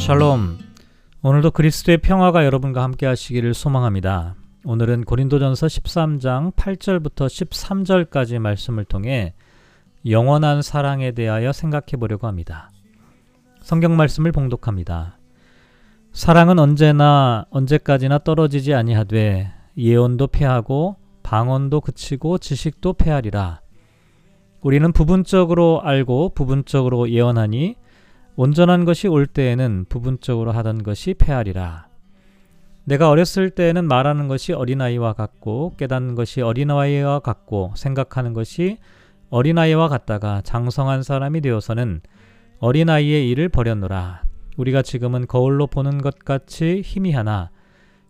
샬롬. 오늘도 그리스도의 평화가 여러분과 함께 하시기를 소망합니다. 오늘은 고린도전서 13장 8절부터 13절까지 말씀을 통해 영원한 사랑에 대하여 생각해 보려고 합니다. 성경 말씀을 봉독합니다. 사랑은 언제나 언제까지나 떨어지지 아니하되 예언도 패하고 방언도 그치고 지식도 패하리라. 우리는 부분적으로 알고 부분적으로 예언하니 온전한 것이 올 때에는 부분적으로 하던 것이 패하리라. 내가 어렸을 때에는 말하는 것이 어린아이와 같고 깨닫는 것이 어린아이와 같고 생각하는 것이 어린아이와 같다가 장성한 사람이 되어서는 어린아이의 일을 버렸노라. 우리가 지금은 거울로 보는 것 같이 희미하나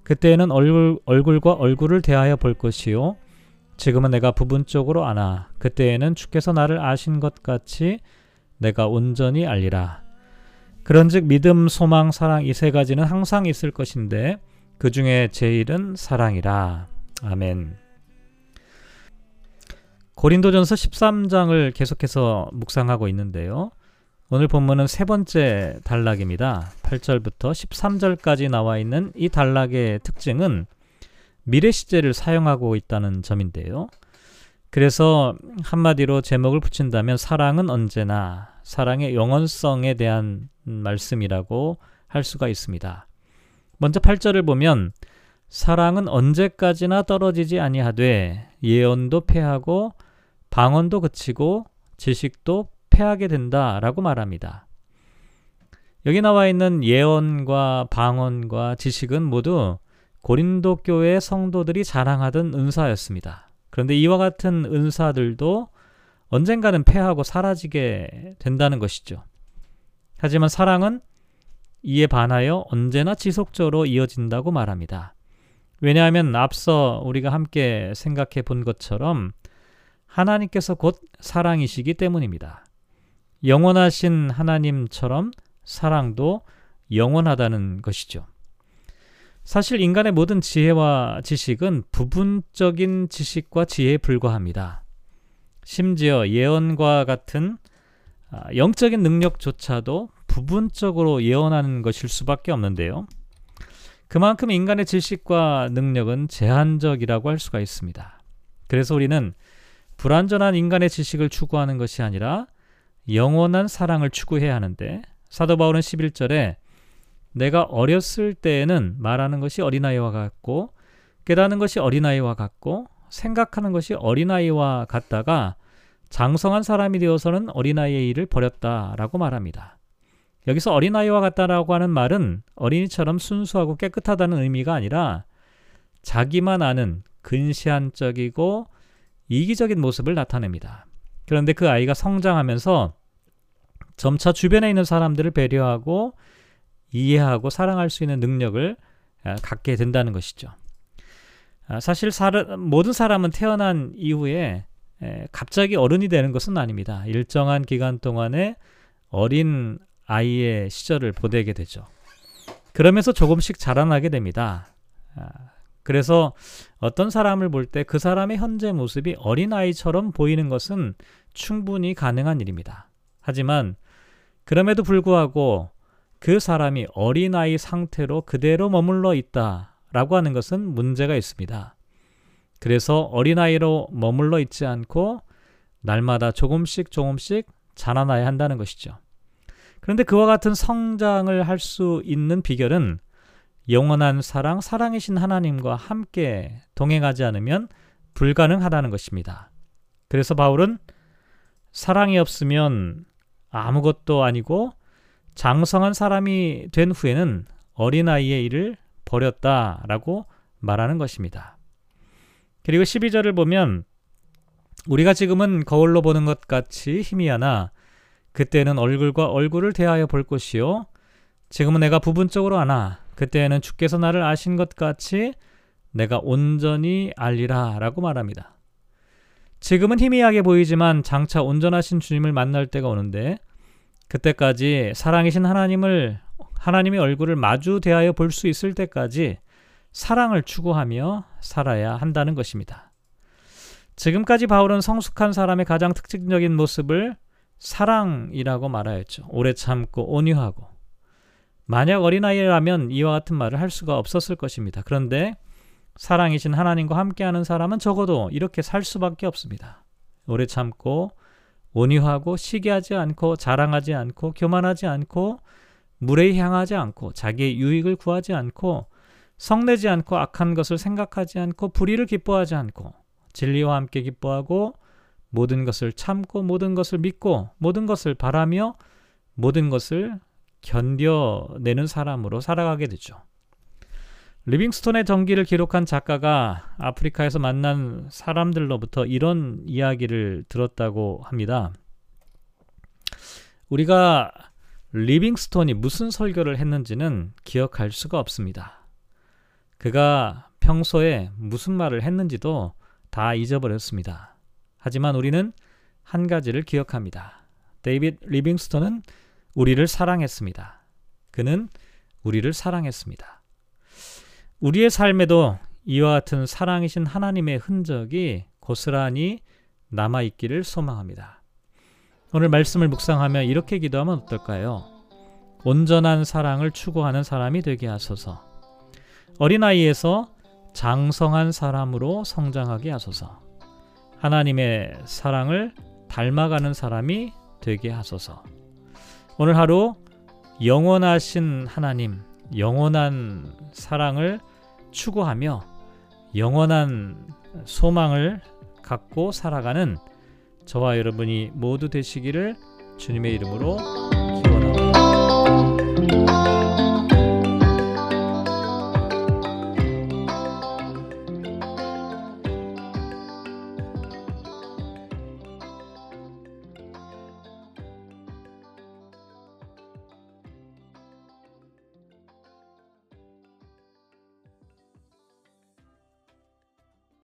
그때에는 얼굴, 얼굴과 얼굴을 대하여 볼 것이요. 지금은 내가 부분적으로 아나 그때에는 주께서 나를 아신 것 같이 내가 온전히 알리라. 그런즉 믿음, 소망, 사랑 이 세 가지는 항상 있을 것인데 그 중에 제일은 사랑이라. 아멘. 고린도전서 13장을 계속해서 묵상하고 있는데요. 오늘 본문은 세 번째 단락입니다. 8절부터 13절까지 나와 있는 이 단락의 특징은 미래 시제를 사용하고 있다는 점인데요. 그래서 한마디로 제목을 붙인다면 사랑은 언제나 사랑의 영원성에 대한 말씀이라고 할 수가 있습니다. 먼저 8절을 보면 사랑은 언제까지나 떨어지지 아니하되 예언도 패하고 방언도 그치고 지식도 패하게 된다라고 말합니다. 여기 나와 있는 예언과 방언과 지식은 모두 고린도 교회 성도들이 자랑하던 은사였습니다. 그런데 이와 같은 은사들도 언젠가는 패하고 사라지게 된다는 것이죠. 하지만 사랑은 이에 반하여 언제나 지속적으로 이어진다고 말합니다. 왜냐하면 앞서 우리가 함께 생각해 본 것처럼 하나님께서 곧 사랑이시기 때문입니다. 영원하신 하나님처럼 사랑도 영원하다는 것이죠. 사실 인간의 모든 지혜와 지식은 부분적인 지식과 지혜에 불과합니다. 심지어 예언과 같은 아, 영적인 능력조차도 부분적으로 예언하는 것일 수밖에 없는데요. 그만큼 인간의 지식과 능력은 제한적이라고 할 수가 있습니다. 그래서 우리는 불완전한 인간의 지식을 추구하는 것이 아니라 영원한 사랑을 추구해야 하는데 사도 바울은 11절에 내가 어렸을 때에는 말하는 것이 어린아이와 같고 깨닫는 것이 어린아이와 같고 생각하는 것이 어린아이와 같다가 장성한 사람이 되어서는 어린아이의 일을 버렸다라고 말합니다. 여기서 어린아이와 같다라고 하는 말은 어린이처럼 순수하고 깨끗하다는 의미가 아니라 자기만 아는 근시안적이고 이기적인 모습을 나타냅니다. 그런데 그 아이가 성장하면서 점차 주변에 있는 사람들을 배려하고 이해하고 사랑할 수 있는 능력을 아, 갖게 된다는 것이죠. 아, 사실 모든 사람은 태어난 이후에 갑자기 어른이 되는 것은 아닙니다. 일정한 기간 동안에 어린 아이의 시절을 보내게 되죠. 그러면서 조금씩 자라나게 됩니다. 아, 그래서 어떤 사람을 볼 때 그 사람의 현재 모습이 어린아이처럼 보이는 것은 충분히 가능한 일입니다. 하지만 그럼에도 불구하고 그 사람이 어린아이 상태로 그대로 머물러 있다 라고 하는 것은 문제가 있습니다. 그래서 어린아이로 머물러 있지 않고 날마다 조금씩 조금씩 자라나야 한다는 것이죠. 그런데 그와 같은 성장을 할 수 있는 비결은 영원한 사랑, 사랑이신 하나님과 함께 동행하지 않으면 불가능하다는 것입니다. 그래서 바울은 사랑이 없으면 아무것도 아니고 장성한 사람이 된 후에는 어린아이의 일을 버렸다라고 말하는 것입니다. 그리고 12절을 보면 우리가 지금은 거울로 보는 것 같이 희미하나 그때는 얼굴과 얼굴을 대하여 볼 것이요 지금은 내가 부분적으로 아나 그때에는 주께서 나를 아신 것 같이 내가 온전히 알리라 라고 말합니다. 지금은 희미하게 보이지만 장차 온전하신 주님을 만날 때가 오는데 그때까지 사랑이신 하나님을 하나님의 얼굴을 마주 대하여 볼 수 있을 때까지 사랑을 추구하며 살아야 한다는 것입니다. 지금까지 바울은 성숙한 사람의 가장 특징적인 모습을 사랑이라고 말하였죠. 오래 참고 온유하고 만약 어린아이라면 이와 같은 말을 할 수가 없었을 것입니다. 그런데 사랑이신 하나님과 함께하는 사람은 적어도 이렇게 살 수밖에 없습니다. 오래 참고 온유하고 시기하지 않고 자랑하지 않고 교만하지 않고 물에 향하지 않고 자기의 유익을 구하지 않고 성내지 않고 악한 것을 생각하지 않고 불의를 기뻐하지 않고 진리와 함께 기뻐하고 모든 것을 참고 모든 것을 믿고 모든 것을 바라며 모든 것을 견뎌내는 사람으로 살아가게 되죠. 리빙스톤의 전기를 기록한 작가가 아프리카에서 만난 사람들로부터 이런 이야기를 들었다고 합니다. 우리가 리빙스톤이 무슨 설교를 했는지는 기억할 수가 없습니다. 그가 평소에 무슨 말을 했는지도 다 잊어버렸습니다. 하지만 우리는 한 가지를 기억합니다. 데이빗 리빙스톤은 우리를 사랑했습니다. 그는 우리를 사랑했습니다. 우리의 삶에도 이와 같은 사랑이신 하나님의 흔적이 고스란히 남아 있기를 소망합니다. 오늘 말씀을 묵상하며 이렇게 기도하면 어떨까요? 온전한 사랑을 추구하는 사람이 되게 하소서. 어린아이에서 장성한 사람으로 성장하게 하소서. 하나님의 사랑을 닮아가는 사람이 되게 하소서. 오늘 하루 영원하신 하나님, 영원한 사랑을 추구하며 영원한 소망을 갖고 살아가는 저와 여러분이 모두 되시기를 주님의 이름으로